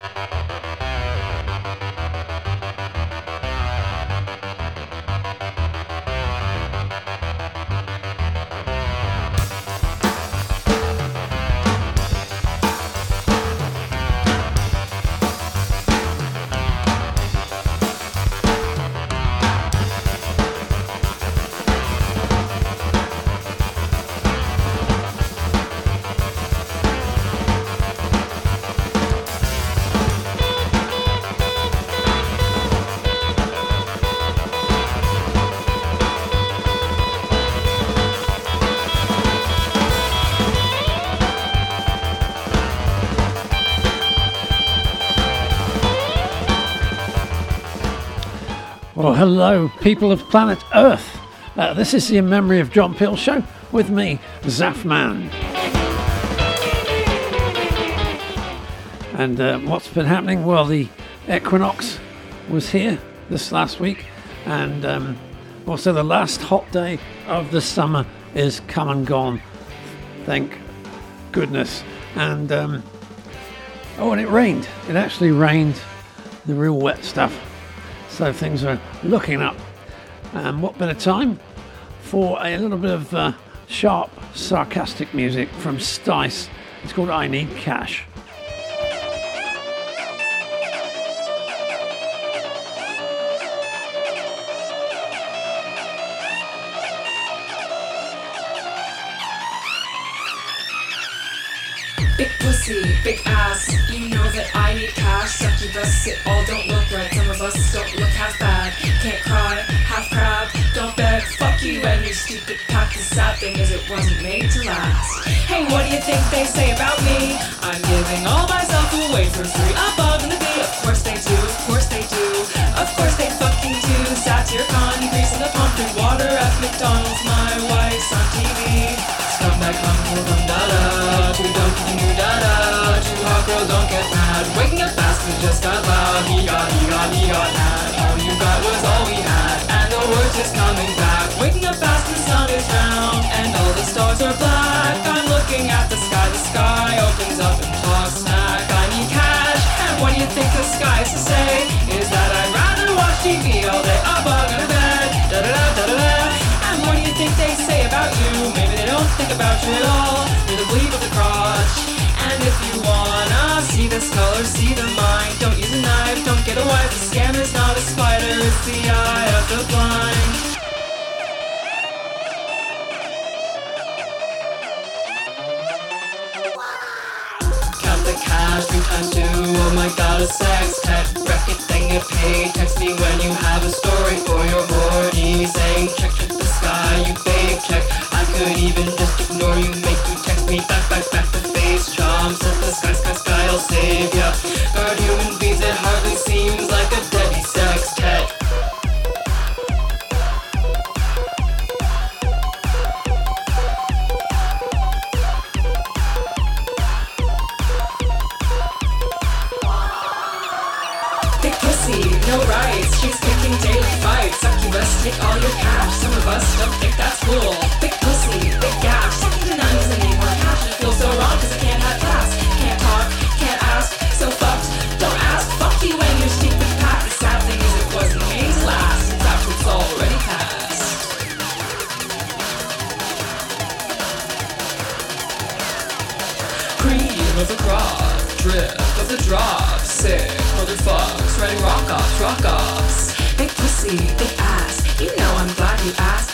Well, hello, people of planet Earth. Uh, this is the In Memory of John Peel show with me, Zaffman. And uh, what's been happening? Well, the equinox was here this last week, and um, also the last hot day of the summer is come and gone. Thank goodness. And um, oh, and it rained. It actually rained the real wet stuff so things are looking up. And what better time for a little bit of uh, sharp, sarcastic music from Stice? It's called I Need Cash. Big ass. You know that I need cash. Succubus, it all don't look right. Some of us don't look half bad. Can't cry, half crab. Don't beg. Fuck you and your stupid pack. The sad thing is it wasn't made to last. Hey, what do you think they say about me? I'm giving all myself away for free. Above in the bee. Of course they do. Of course they do. Of course they fucking do. Satire con, greasing the pump and water at McDonald's. My wife's on TV. Scumbag, come here, come da da. Too dumb, girl, don't get mad. Waking up fast was just out loud. He got, he got, he got mad. All you got was all we had, and the words just coming back. Waking up fast, the sun is round, and all the stars are black. I'm looking at the sky, the sky opens up and talks back. I need cash, and what do you think the sky has to say? Is that I'd rather watch TV all day above in a bed. Da da da da da da. And what do you think they say about you? Maybe they don't think about you at all. You're the bleep of the crotch. And if you wanna see the skull see the mind, don't use a knife, don't get a wife. The scam is not a spider, it's the eye of the blind. Cash, three times two. Oh my god, a sex tech. It, then get paid. Text me when you have a story for your horny. Saying check, check the sky, you fake check. I could even just ignore you, make you text me back, back, back the face. Charm, set the sky, sky, sky, I'll save ya. Guard human Some of us don't think that's cool. Big pussy, big gash. Second to none doesn't need more cash. I feel so I can't have class. Can't talk, can't ask. So fucked. Don't ask. Fuck you it wasn't last. Already passed. Cream of the crop, drip of the sick rock offs, rock offs. Big pussy, big you asked.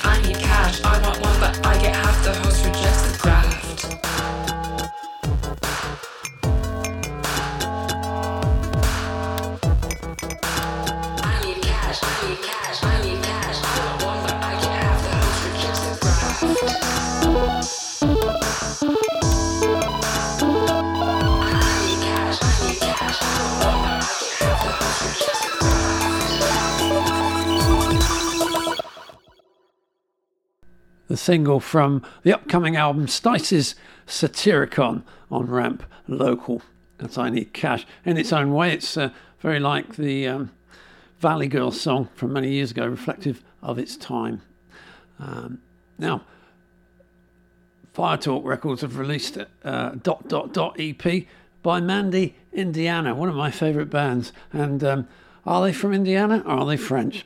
Single from the upcoming album Stice's Satyricon on Ramp Local. That's I Need Cash. In its own way, it's uh, very like the um, Valley Girl song from many years ago, reflective of its time. Um, now, Fire Talk Records have released uh, Dot Dot Dot EP by Mandy Indiana, one of my favorite bands. And um, are they from Indiana or are they French?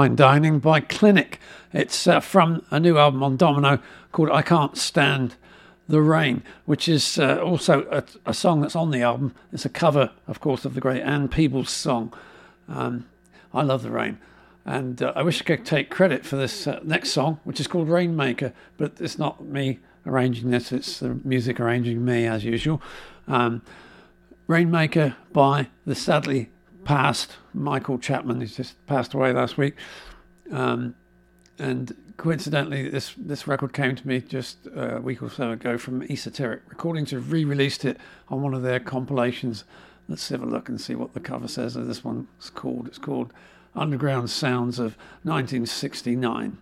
Fine Dining by Clinic. It's uh, from a new album on Domino called I Can't Stand the Rain, which is uh, also a, a, song that's on the album. It's a cover, of course, of the great Ann Peebles song. Um, I love the rain. And uh, I wish I could take credit for this uh, next song, which is called Rainmaker, but it's not me arranging this, it's the music arranging me as usual. Um, Rainmaker by the sadly passed. Michael Chapman, he's just passed away last week. Um, and coincidentally, this, this record came to me just a week or so ago from Esoteric Recordings, have re released it on one of their compilations. Let's have a look and see what the cover says. This one's called. It's called Underground Sounds of 1969.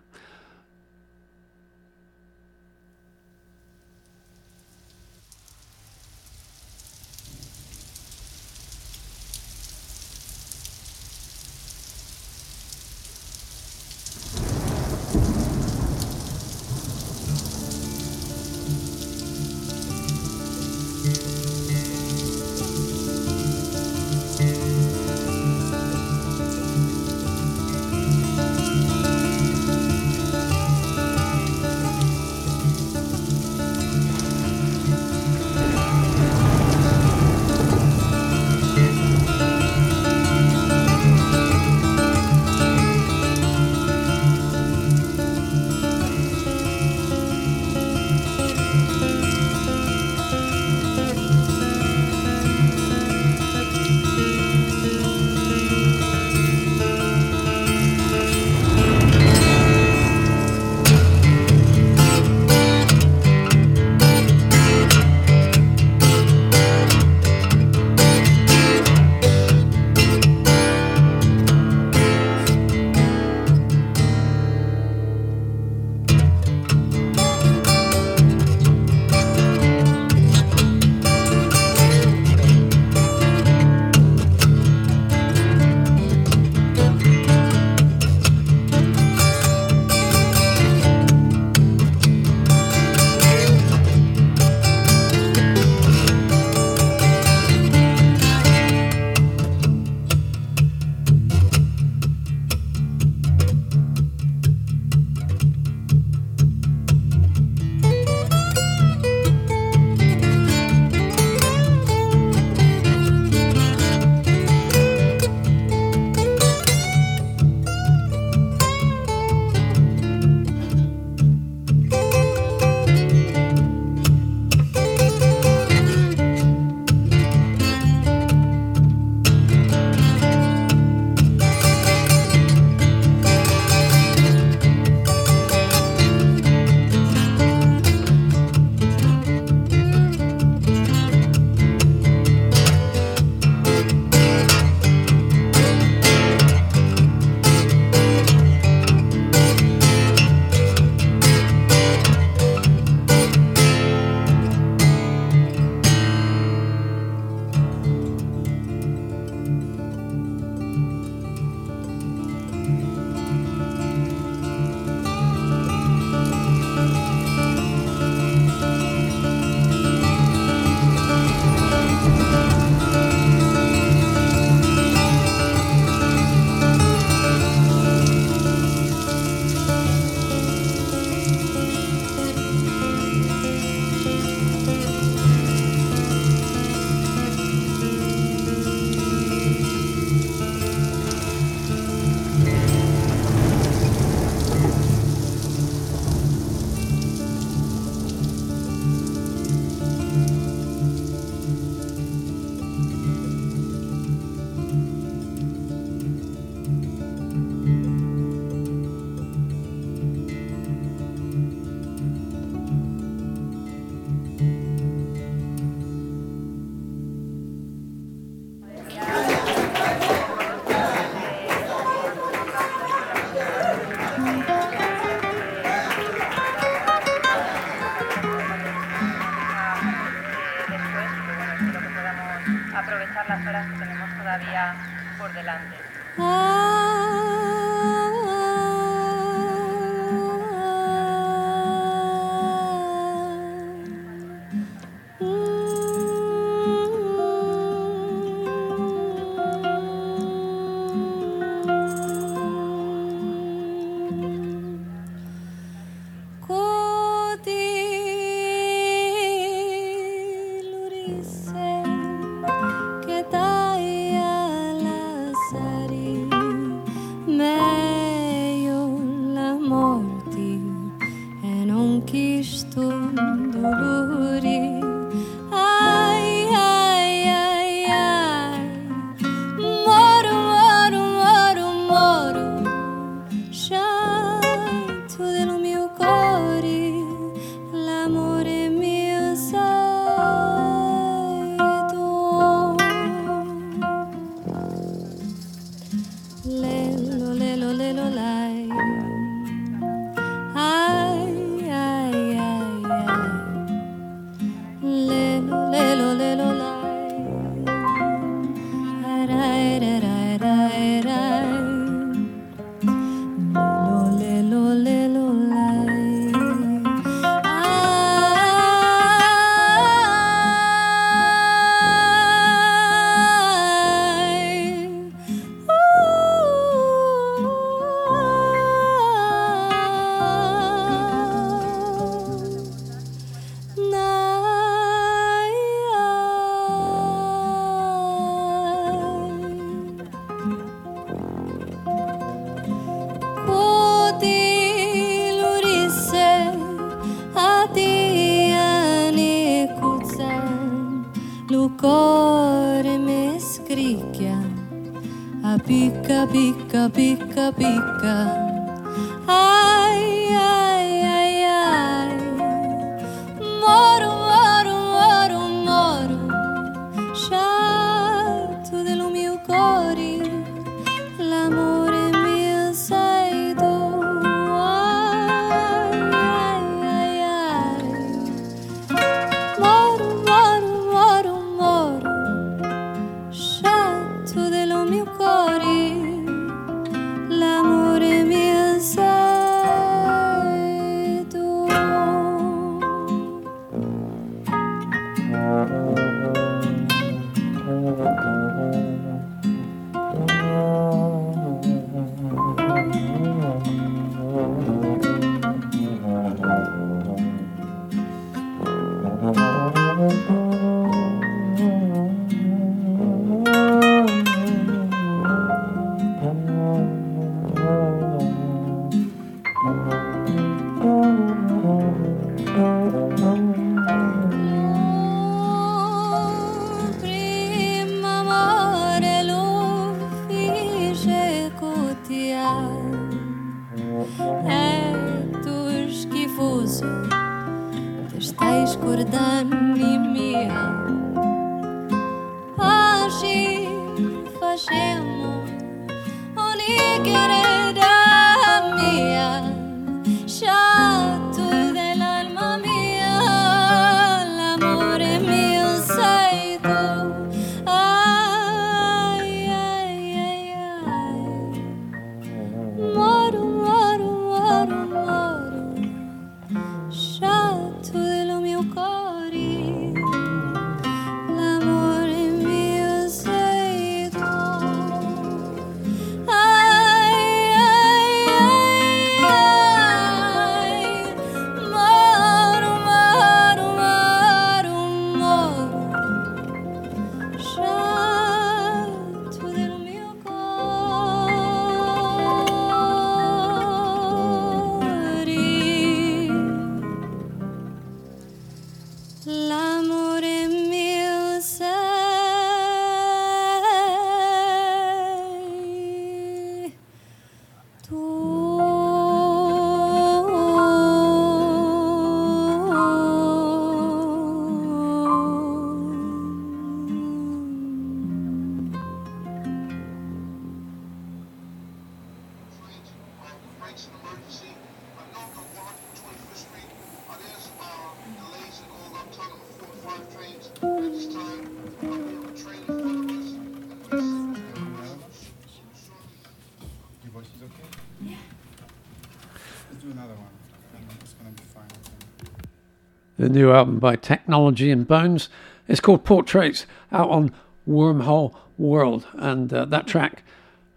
The new album by Technology and Bones It's called Portraits, out on Wormhole World. And uh, that track,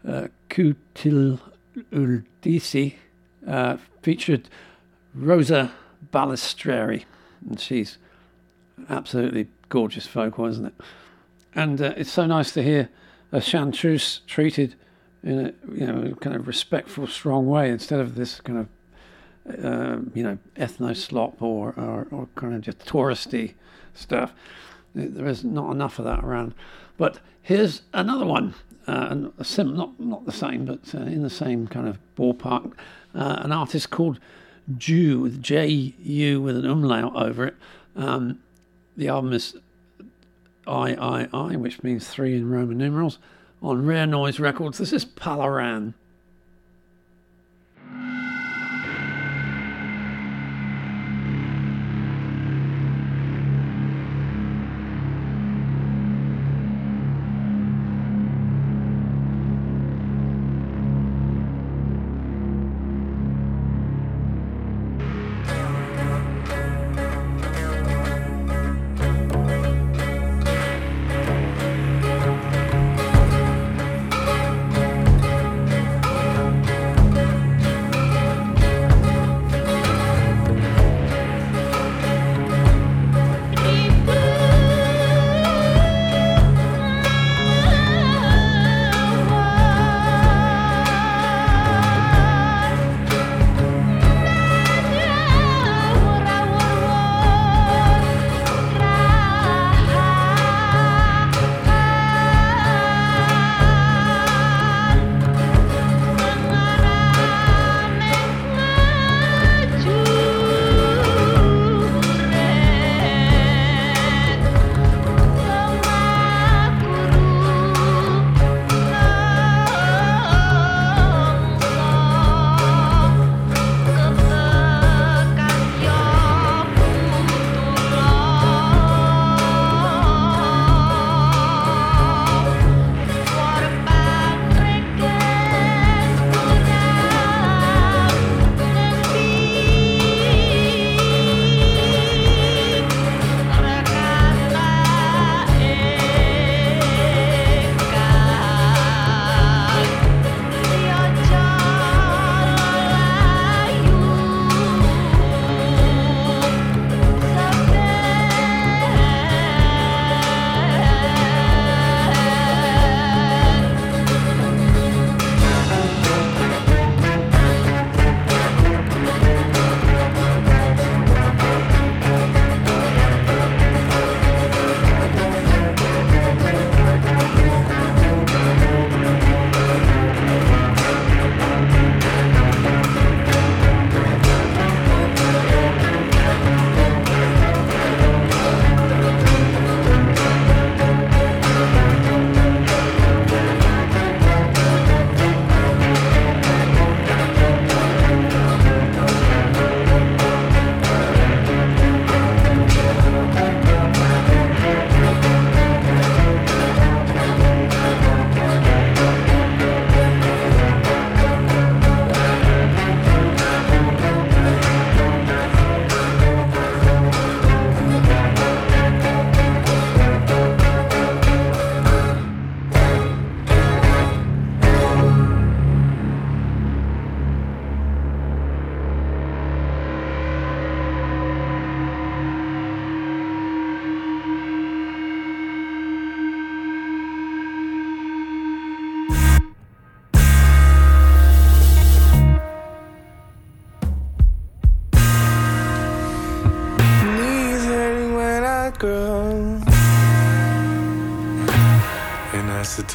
uh, Kutil Uldisi, uh, featured Rosa Balistreri. And she's absolutely gorgeous vocal, isn't it? And uh, it's so nice to hear a chanteuse treated in a you know kind of respectful, strong way instead of this kind of uh, you know ethno slop or, or or kind of just touristy stuff. There is not enough of that around. But here's another one, uh, sim, not not the same, but uh, in the same kind of ballpark. Uh, an artist called Ju with J U with an umlaut over it. Um, the album is I I I, which means three in Roman numerals. On Rare Noise Records, this is Palaran.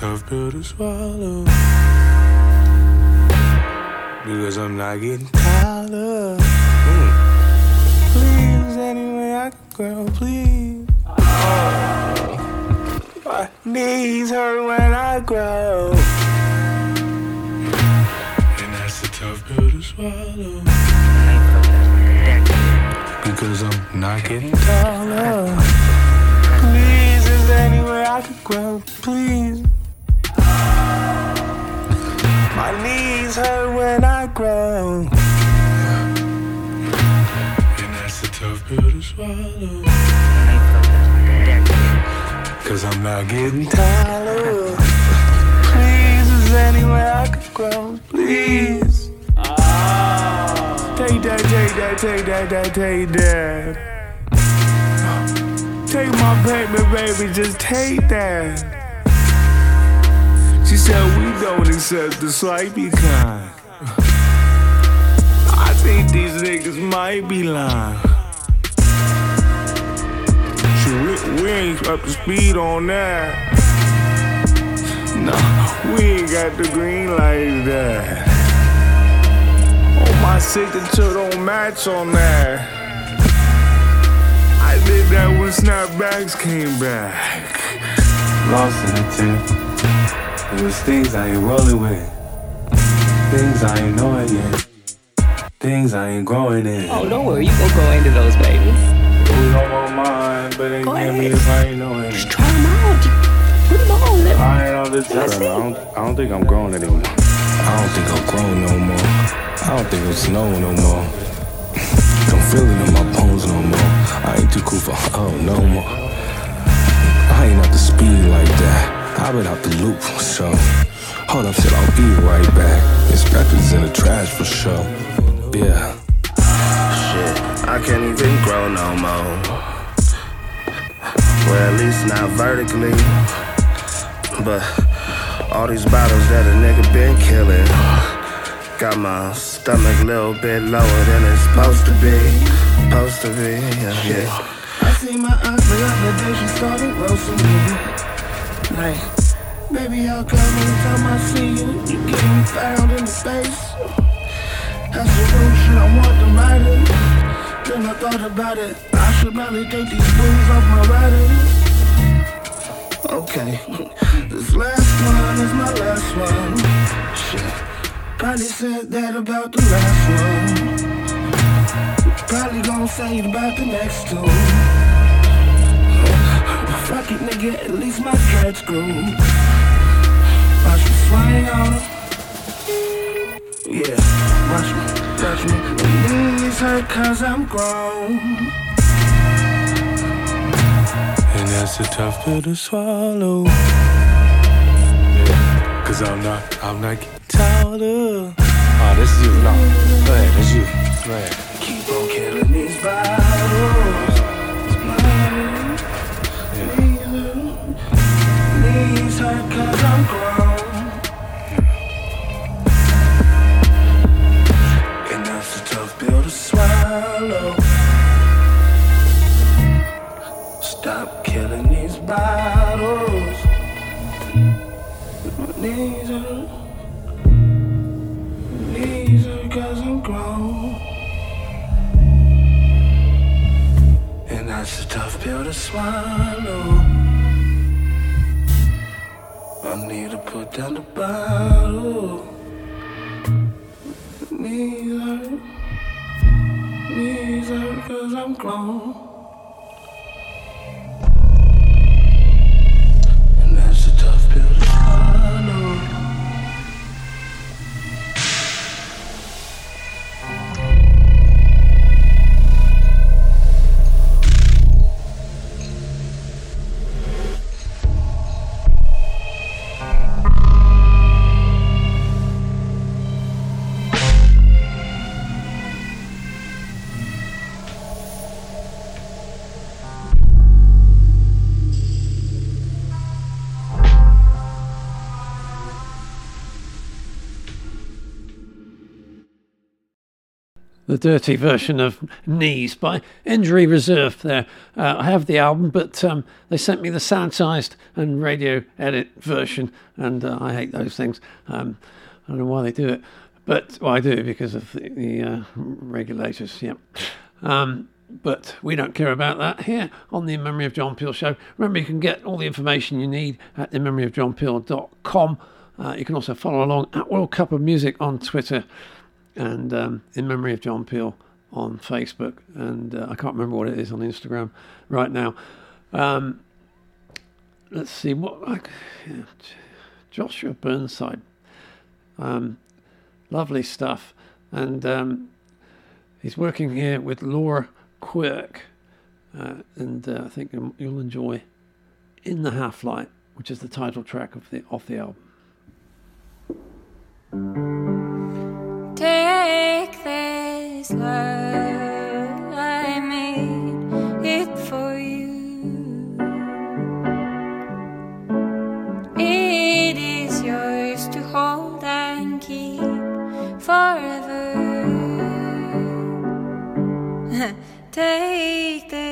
Tough pill to swallow. Because I'm not getting taller. Mm. Please, any way I can grow, please. Oh. My knees hurt when I grow. And that's a tough pill to swallow. Because I'm not getting taller. Please, is there any way I could grow? Please. My knees hurt when I grow. And that's a tough pill to swallow. Cause I'm not getting taller. Please, is there any way I could grow? Please. Take that, take that, take that, that, take that. Take my baby, baby, just take that. She said we don't accept the swipey kind. I think these niggas might be lying. Shit, we, we ain't up to speed on that. No, we ain't got the green like that. Oh, my signature don't match on that. I did that when snapbacks came back. Lost in the tip. It was things I ain't rolling with. Things I ain't knowing yet. Things I ain't growing in. Oh, don't worry, you gonna go into those babies. Who's on my mind, but ain't Go give me ahead. if I ain't knowing it. Try them out. Just put them on. Let I ain't all the time. I don't, I don't think I'm grown anymore. I don't think I'm grown no more. I don't think it's snow no more. don't feel it in my bones no more. I ain't too cool for oh no more. I ain't out the speed like that. I've been out the loop for sure. Hold up, shit, I'll be right back. This record's in the trash for sure. Yeah. Shit, I can't even grow no more. Well, at least not vertically. But all these bottles that a nigga been killing got my stomach a little bit lower than it's supposed to be. Supposed to be, yeah. yeah. I see my aunt the other day, she started roasting me. Like, baby, how come every time I see you, you getting found in the space? That's the real I want to it. Then I thought about it, I should probably take these blues off my writing. Okay, this last one is my last one. Shit, probably said that about the last one. Probably gonna say it about the next two. Fuck it, nigga, at least my dreads grew. Watch me swing on 'em. Yeah, watch me, watch me. My knees hurt cause I'm grown. And that's a tough pill to swallow. Yeah, Cause I'm not, I'm not getting taller. Oh, ah, this is you. No. Go ahead, that's you. Go ahead. Keep on killing these bottles. Hurt cause I'm grown. And that's a tough pill to swallow. Stop killing these bottles. My knees hurt. Knees hurt cause I'm grown. And that's a tough pill to swallow. I need to put down the bottle. Knees hurt. Knees hurt cause I'm grown. The dirty version of Knees by Injury Reserve there. Uh, I have the album, but um, they sent me the sanitized and radio edit version, and uh, I hate those things. Um, I don't know why they do it, but well, I do because of the, the uh, regulators, yeah. Um, but we don't care about that here on the Memory of John Peel show. Remember, you can get all the information you need at inmemoryofjohnpeel.com. Uh, you can also follow along at World Cup of Music on Twitter and um, in memory of John Peel on Facebook, and uh, I can't remember what it is on Instagram right now. Um, let's see what yeah, Joshua Burnside. Um, lovely stuff. And um, he's working here with Laura Quirk. Uh, and uh, I think you'll- you'll enjoy In the Half Light, which is the title track of the off the album. Take this love I made it for you. It is yours to hold and keep forever. take it,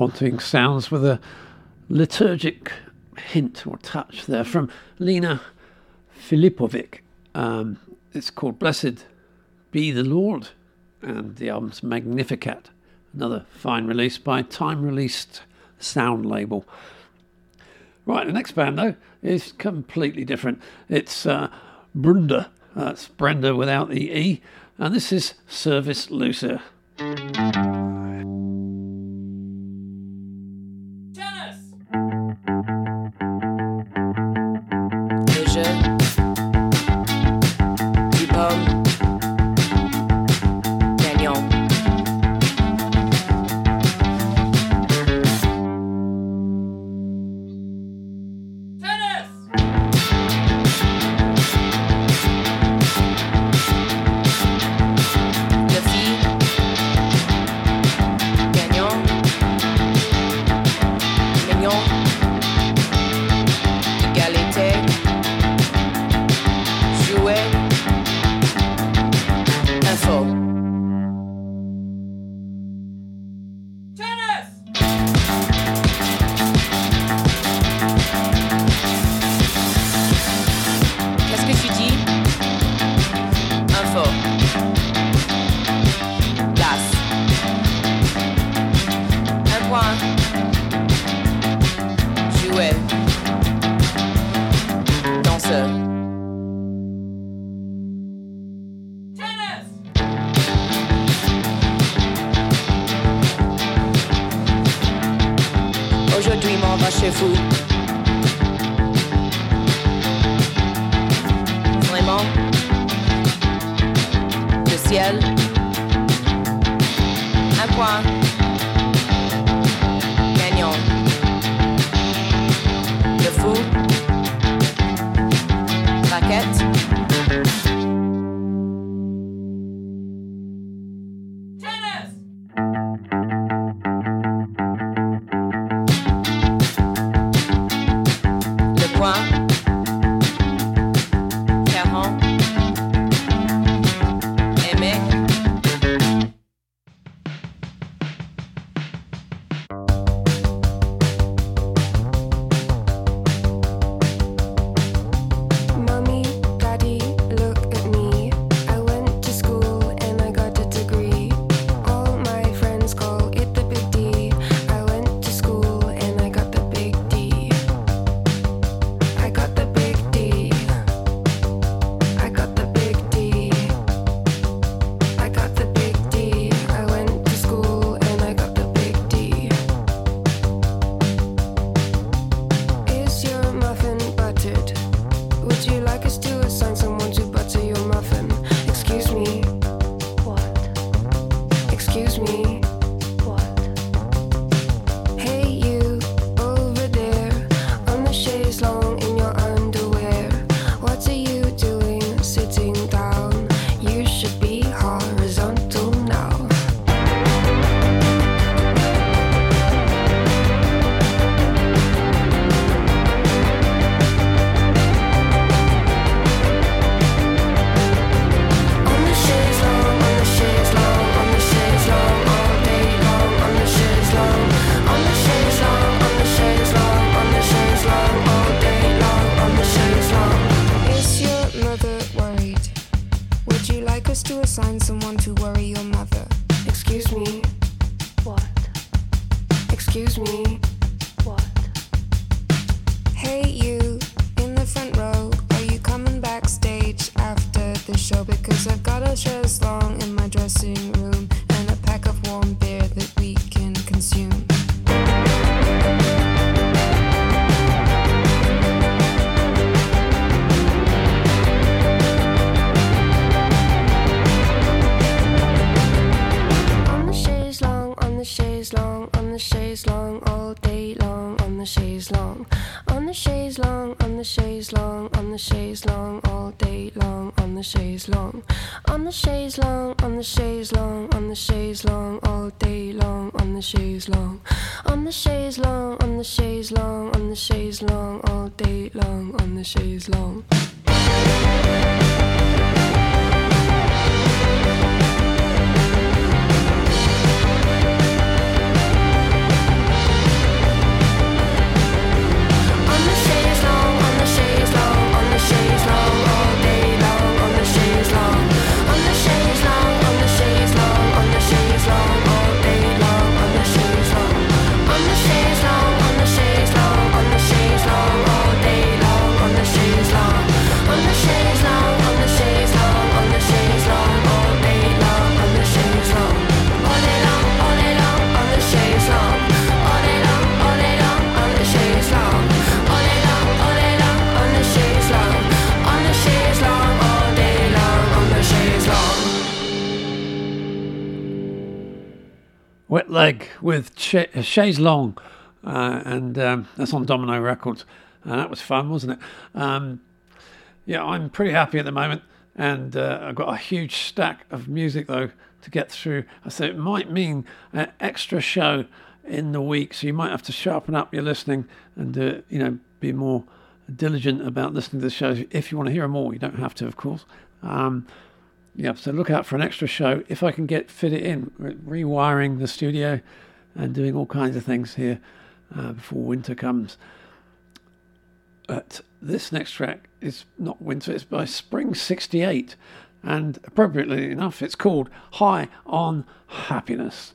haunting sounds with a liturgic hint or touch there from Lena Filipovic. Um, it's called Blessed Be the Lord, and the album's Magnificat, another fine release by Time Released Sound label. Right, the next band though is completely different. It's uh, Brnda, that's Brenda without the E, and this is Service Lucer. Ch- Long, uh, and um, that's on Domino Records. And that was fun, wasn't it? Um, yeah, I'm pretty happy at the moment, and uh, I've got a huge stack of music though to get through. So it might mean an extra show in the week, so you might have to sharpen up your listening and uh, you know be more diligent about listening to the shows if you want to hear them all. You don't have to, of course. Um, yeah, so look out for an extra show if I can get fit it in. Rewiring the studio and doing all kinds of things here uh, before winter comes. But this next track is not winter, it's by Spring 68, and appropriately enough, it's called High on Happiness.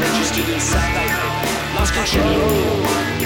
registered in South Lost control.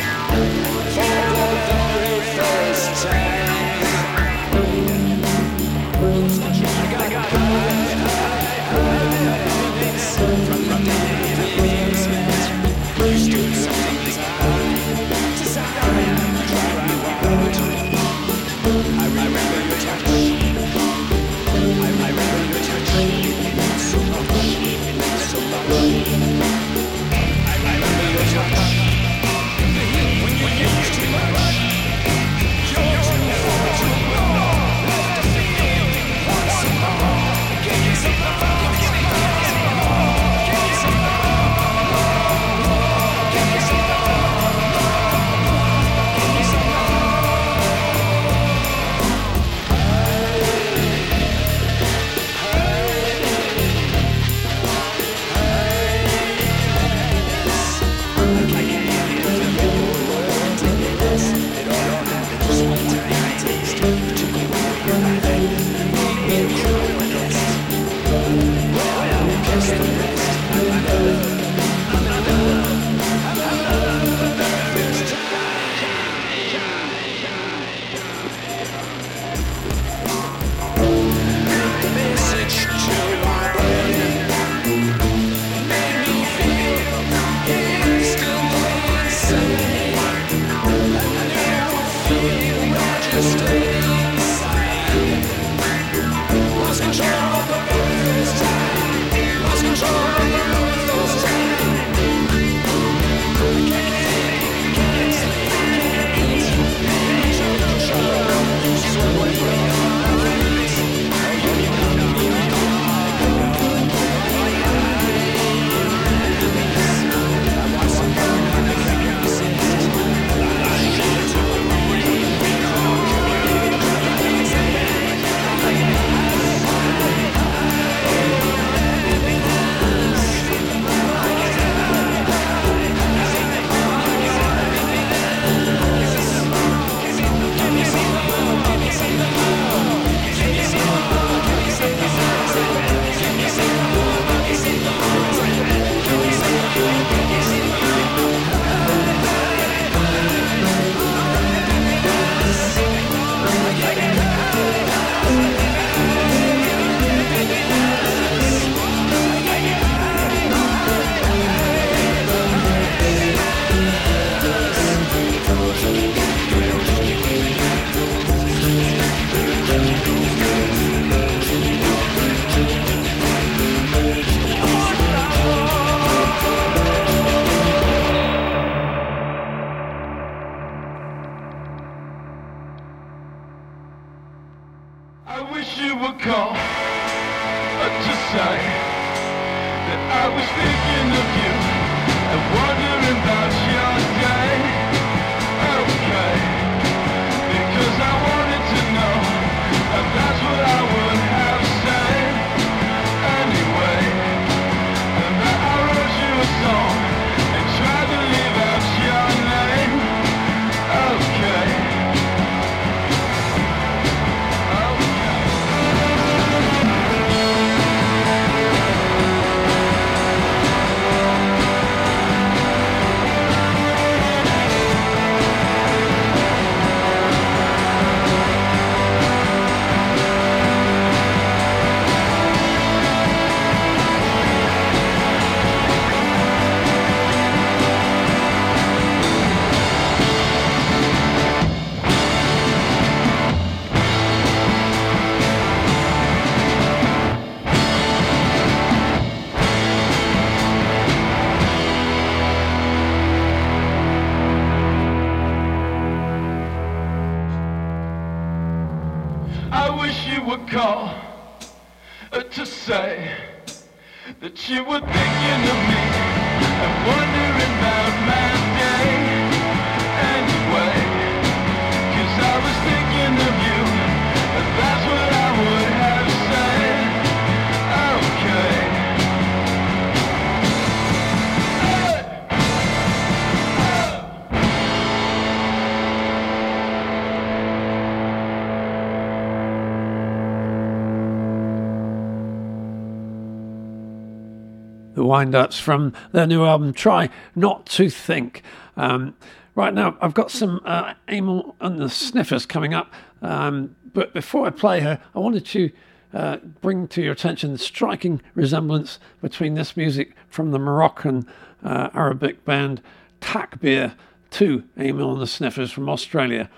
Wind from their new album, Try Not to Think. Um, right now, I've got some uh, Amyl and the Sniffers coming up. Um, but before I play her, I wanted to uh, bring to your attention the striking resemblance between this music from the Moroccan uh, Arabic band Takbir to Amyl and the Sniffers from Australia.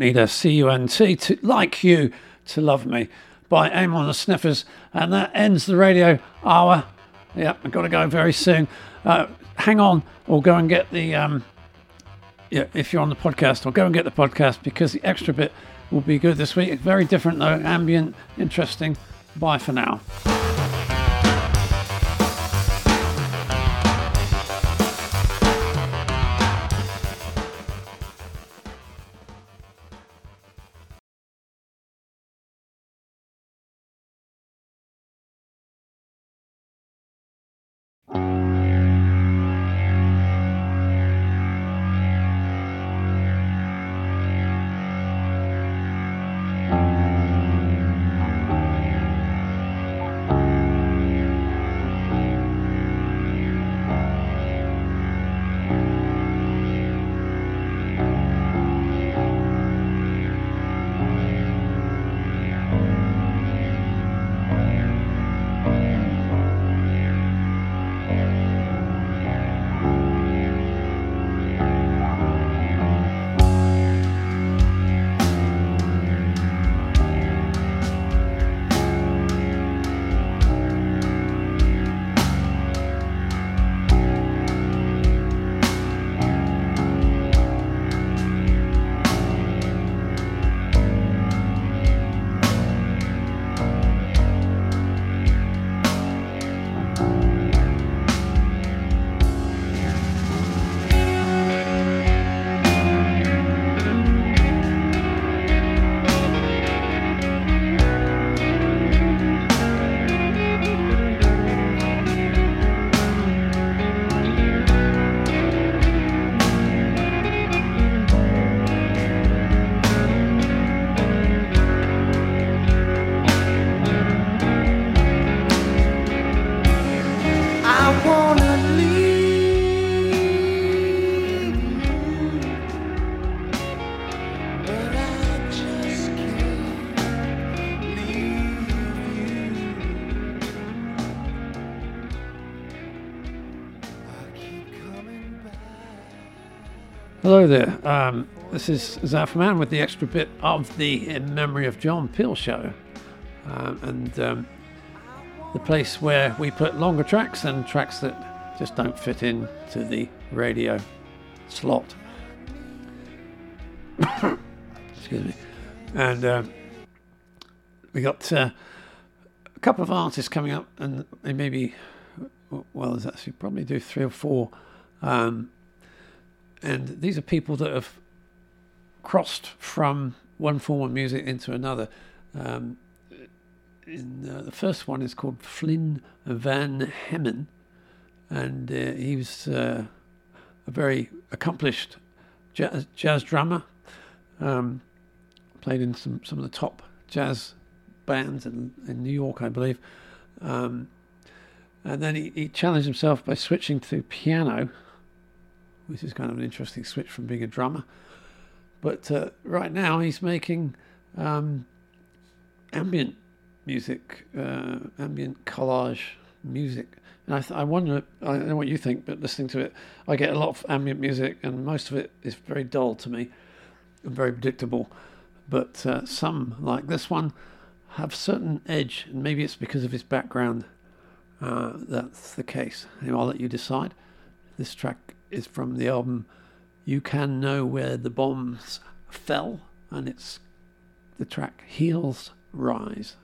Need a C-U-N-T to like you to love me by Amyl and the Sniffers. And that ends the radio hour. Yep, I've got to go very soon. Uh, hang on or go and get the, um, yeah, if you're on the podcast, or go and get the podcast because the extra bit will be good this week. Very different though, ambient, interesting. Bye for now. Hello there. Um, this is Zafman with the extra bit of the In Memory of John Peel show. Um, and um, the place where we put longer tracks and tracks that just don't fit into the radio slot. Excuse me. And um we got uh, a couple of artists coming up, and maybe, well, there's actually probably do three or four. Um, and these are people that have crossed from one form of music into another. Um, in, uh, the first one is called Flin van Hemmen, and uh, he was uh, a very accomplished jazz, jazz drummer. Um, played in some, some of the top jazz bands in, in New York, I believe. Um, and then he, he challenged himself by switching to piano, which is kind of an interesting switch from being a drummer. But uh, right now he's making um, ambient music, uh, ambient collage music. And I, th- I wonder, I don't know what you think, but listening to it, I get a lot of ambient music, and most of it is very dull to me and very predictable. But uh, some, like this one, have certain edge, and maybe it's because of his background uh, that's the case. Anyway, I'll let you decide. This track is from the album You Can Know Where the Bombs Fell, and it's the track Heels Rise.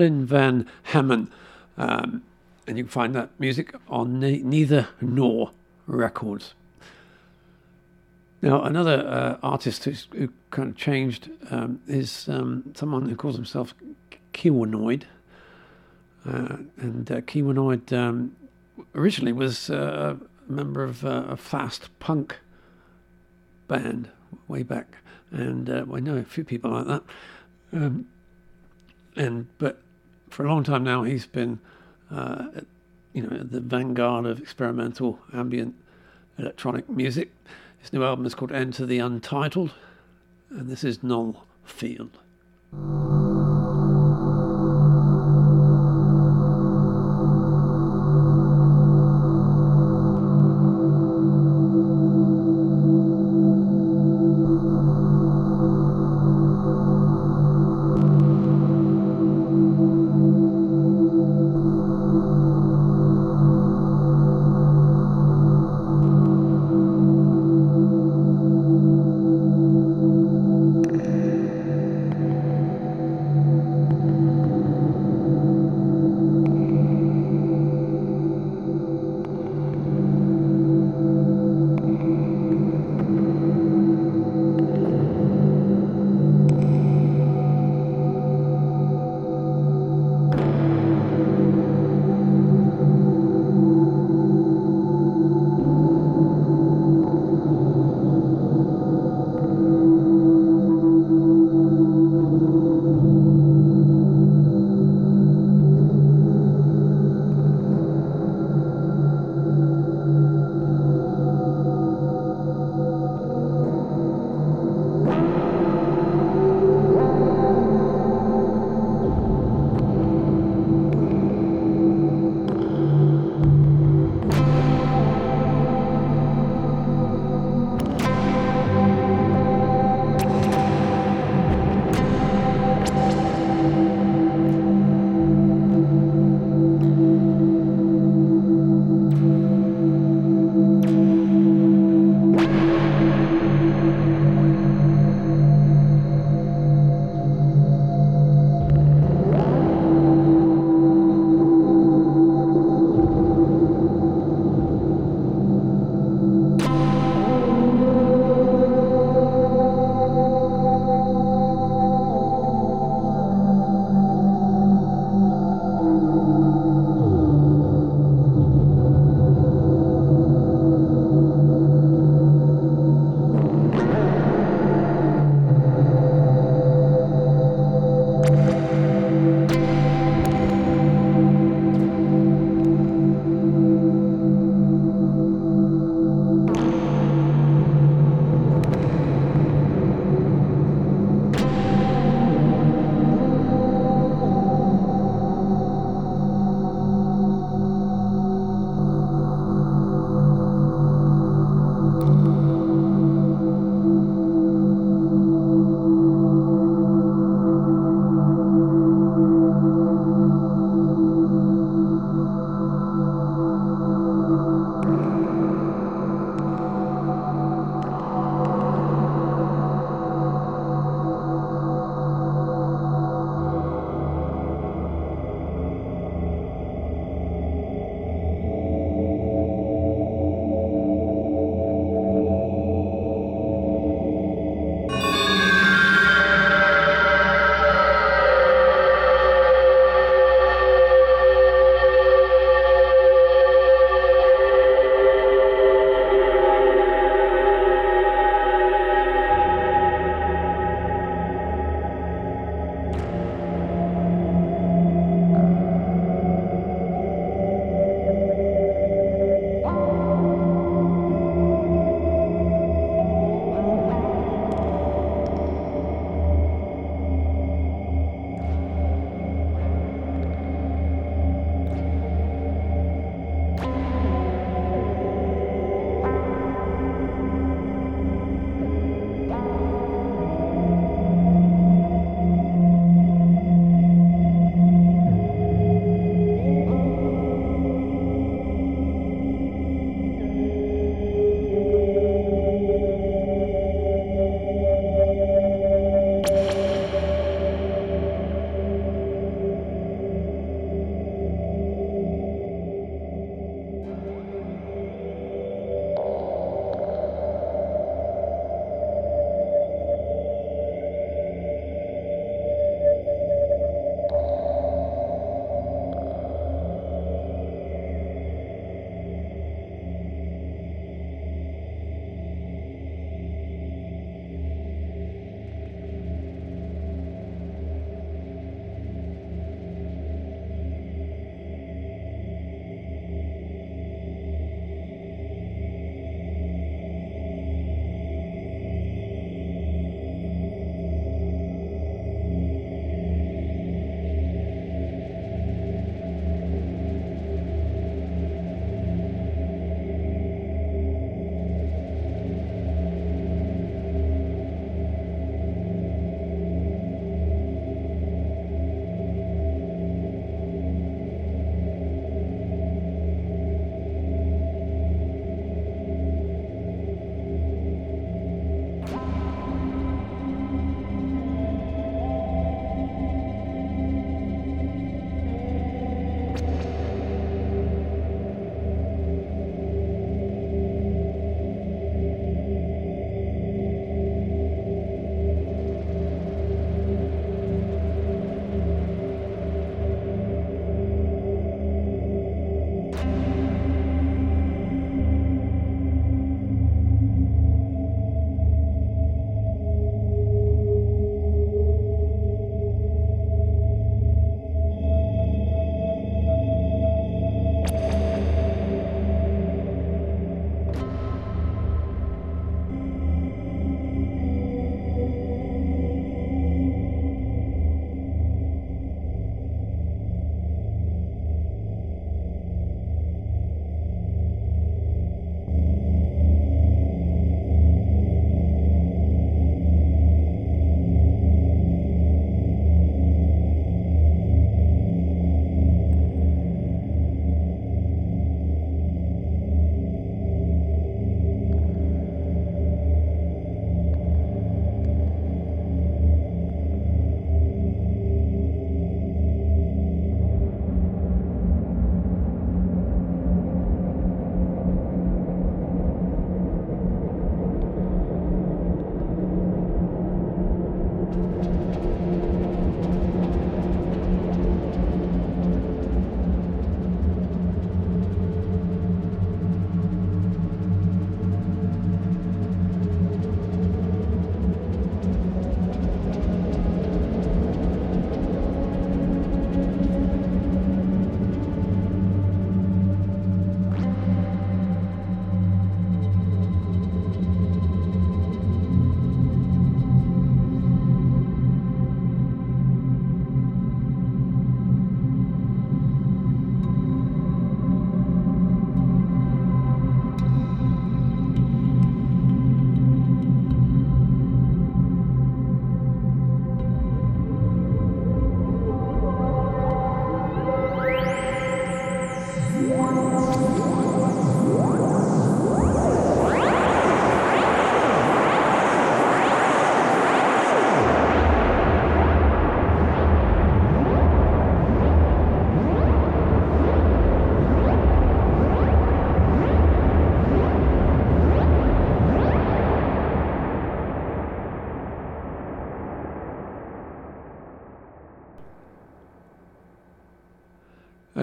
Flin van Hemmen. Um, and you can find that music on ne- Neither Nor Records. Now, another uh, artist who kind of changed um, is um, someone who calls himself Kiwanoid. Uh, and uh, Kiwanoid um, originally was uh, a member of uh, a fast punk band way back. And uh, I know a few people like that. Um, and but for a long time now, he's been, uh, you know, the vanguard of experimental ambient electronic music. His new album is called Enter the Untitled, and this is Null Field.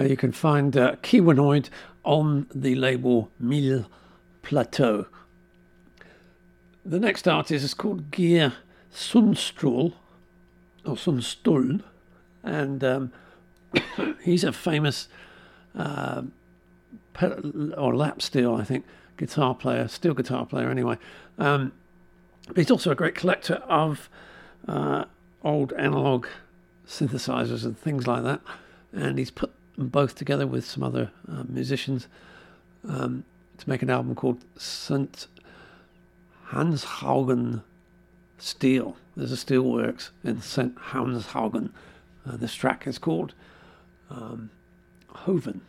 You can find uh, Kiwanoid on the label Mille Plateaux. The next artist is called Geir Sundstrål, or Sundstol, and um, he's a famous uh, or lap steel, I think, guitar player, steel guitar player anyway. Um, but he's also a great collector of uh, old analog synthesizers and things like that. And he's put both together with some other uh, musicians um, to make an album called St. Hanshaugen Steel. There's a steelworks in St. Hanshaugen. Uh, this track is called um, Hoven.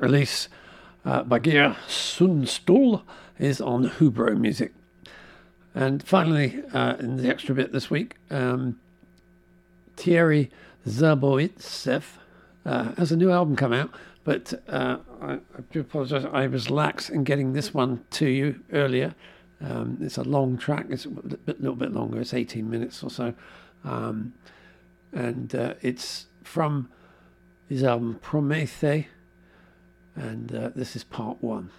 Release uh, by Geir Sundstol is on Hubro Music. And finally, uh, in the extra bit this week, um, Thierry Zaboitzeff uh, has a new album come out, but uh, I, I do apologise. I was lax in getting this one to you earlier. Um, it's a long track. It's a bit, little bit longer. It's 18 minutes or so, um, and uh, it's from his album Promethea, and uh, this is part one.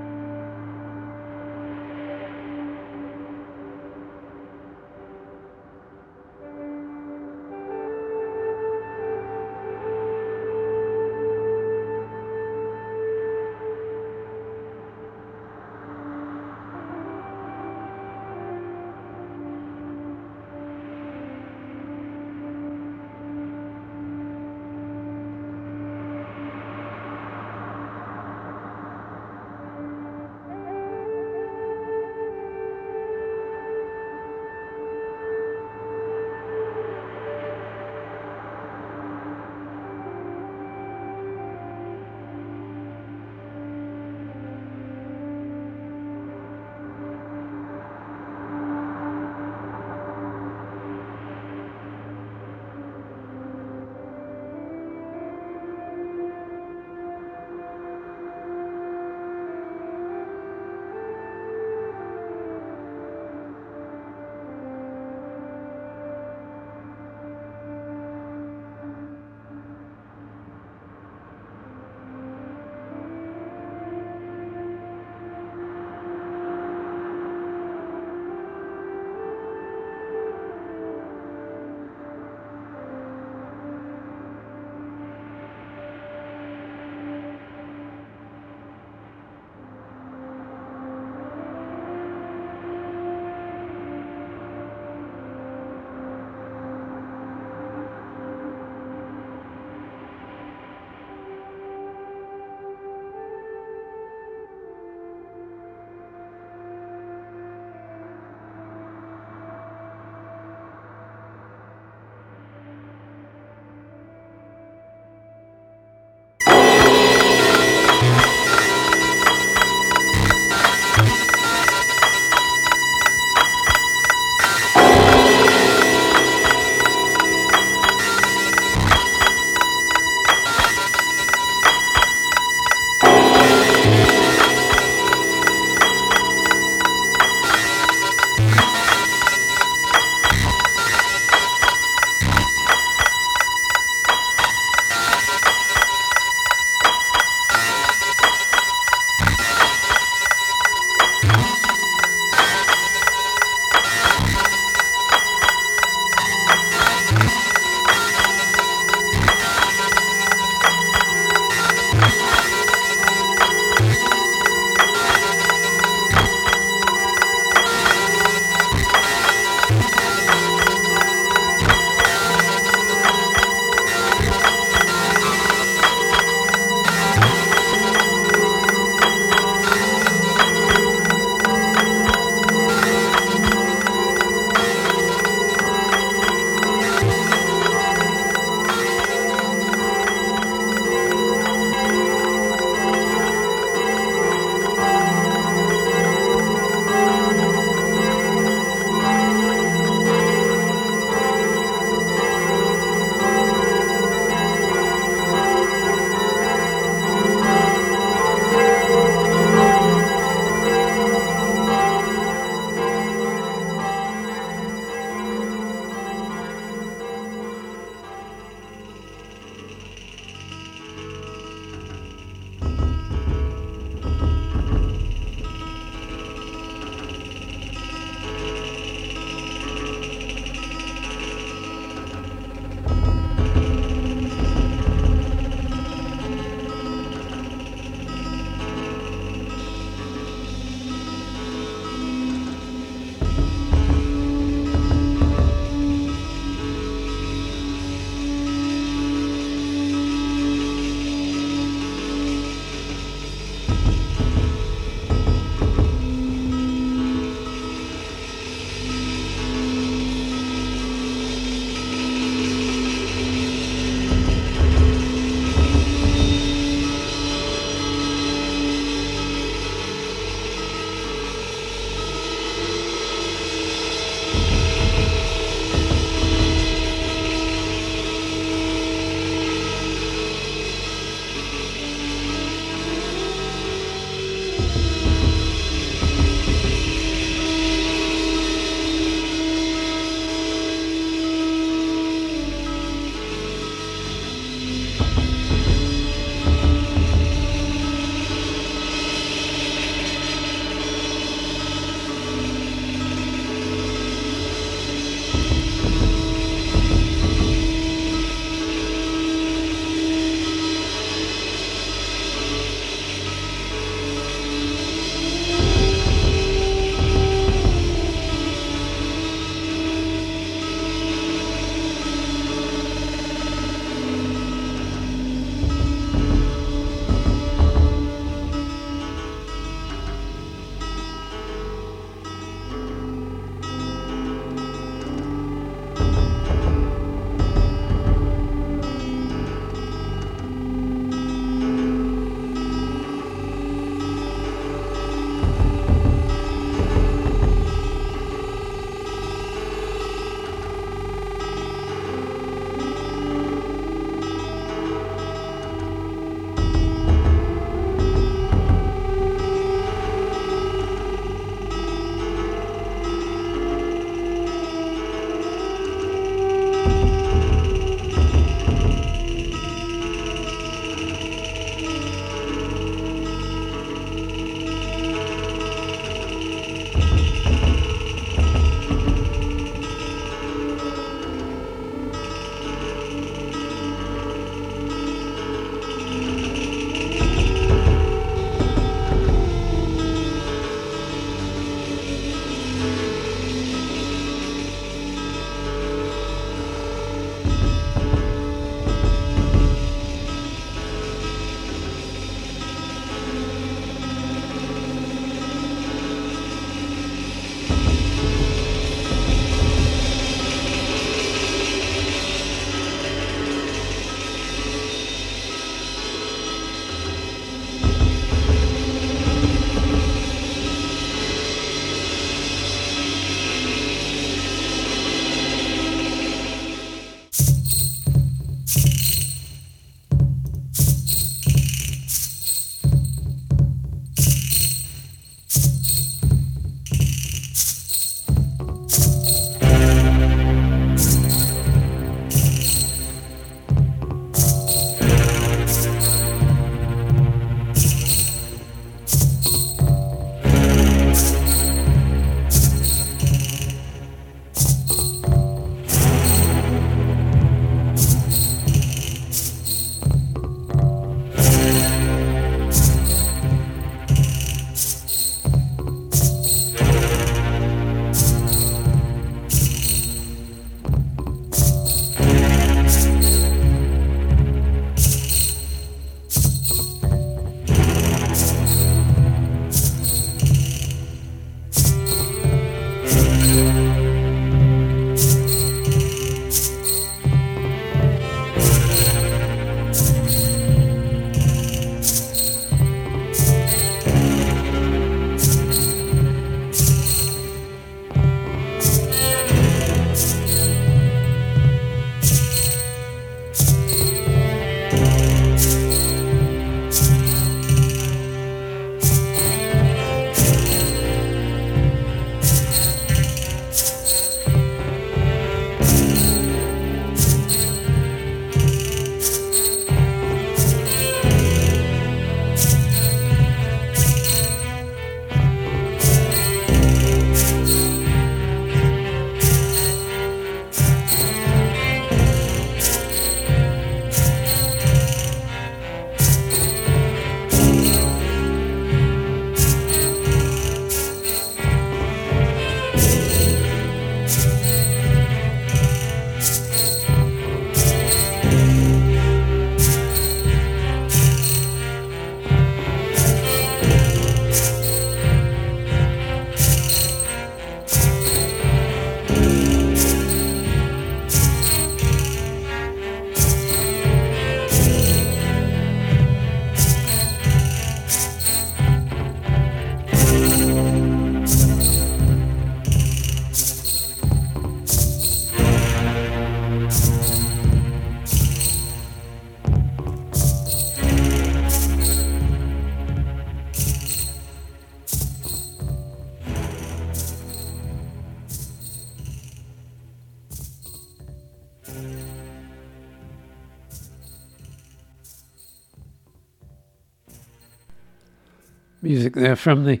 There from the.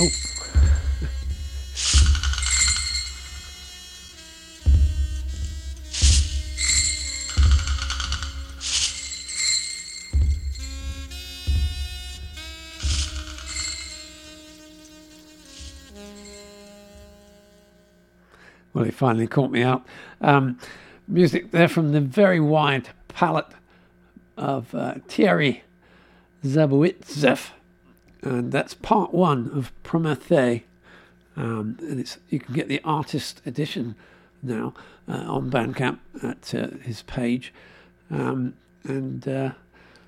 Oh. Well, he finally caught me out. Um, music there from the very wide palette of uh, Thierry Zaboitzeff, and that's part one of Promethe. Um, and it's you can get the artist edition now uh, on Bandcamp at uh, his page, um, and uh,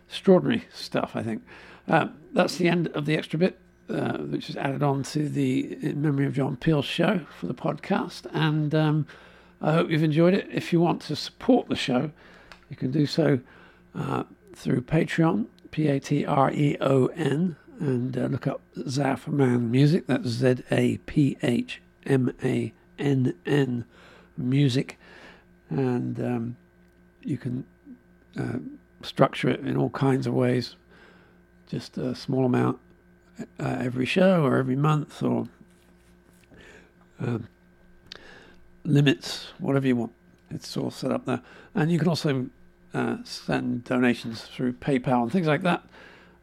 extraordinary stuff. I think uh, that's the end of the extra bit uh, which is added on to the In Memory of John Peel show for the podcast. And um, I hope you've enjoyed it. If you want to support the show, you can do so uh, through Patreon, P A T R E O N, and uh, look up Zaphmann Music. That's Z A P H M A N N Music. And um, you can uh, structure it in all kinds of ways. Just a small amount uh, every show or every month or um, limits, whatever you want. It's all set up there. And you can also uh, send donations through PayPal and things like that.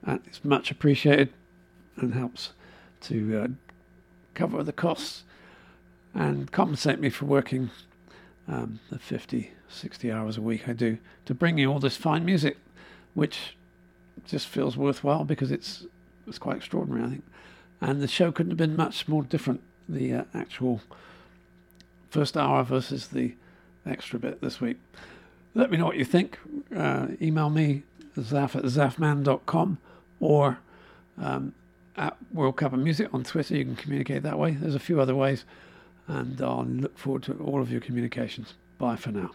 And it's much appreciated and helps to uh, cover the costs and compensate me for working um, the 50, 60 hours a week I do to bring you all this fine music, which just feels worthwhile because it's it's quite extraordinary, I think. And the show couldn't have been much more different. The uh, actual first hour versus the extra bit this week. Let me know what you think. Uh, email me, zaf at zaphmann.com or um, at World Cup of Music on Twitter. You can communicate that way. There's a few other ways. And I'll look forward to all of your communications. Bye for now.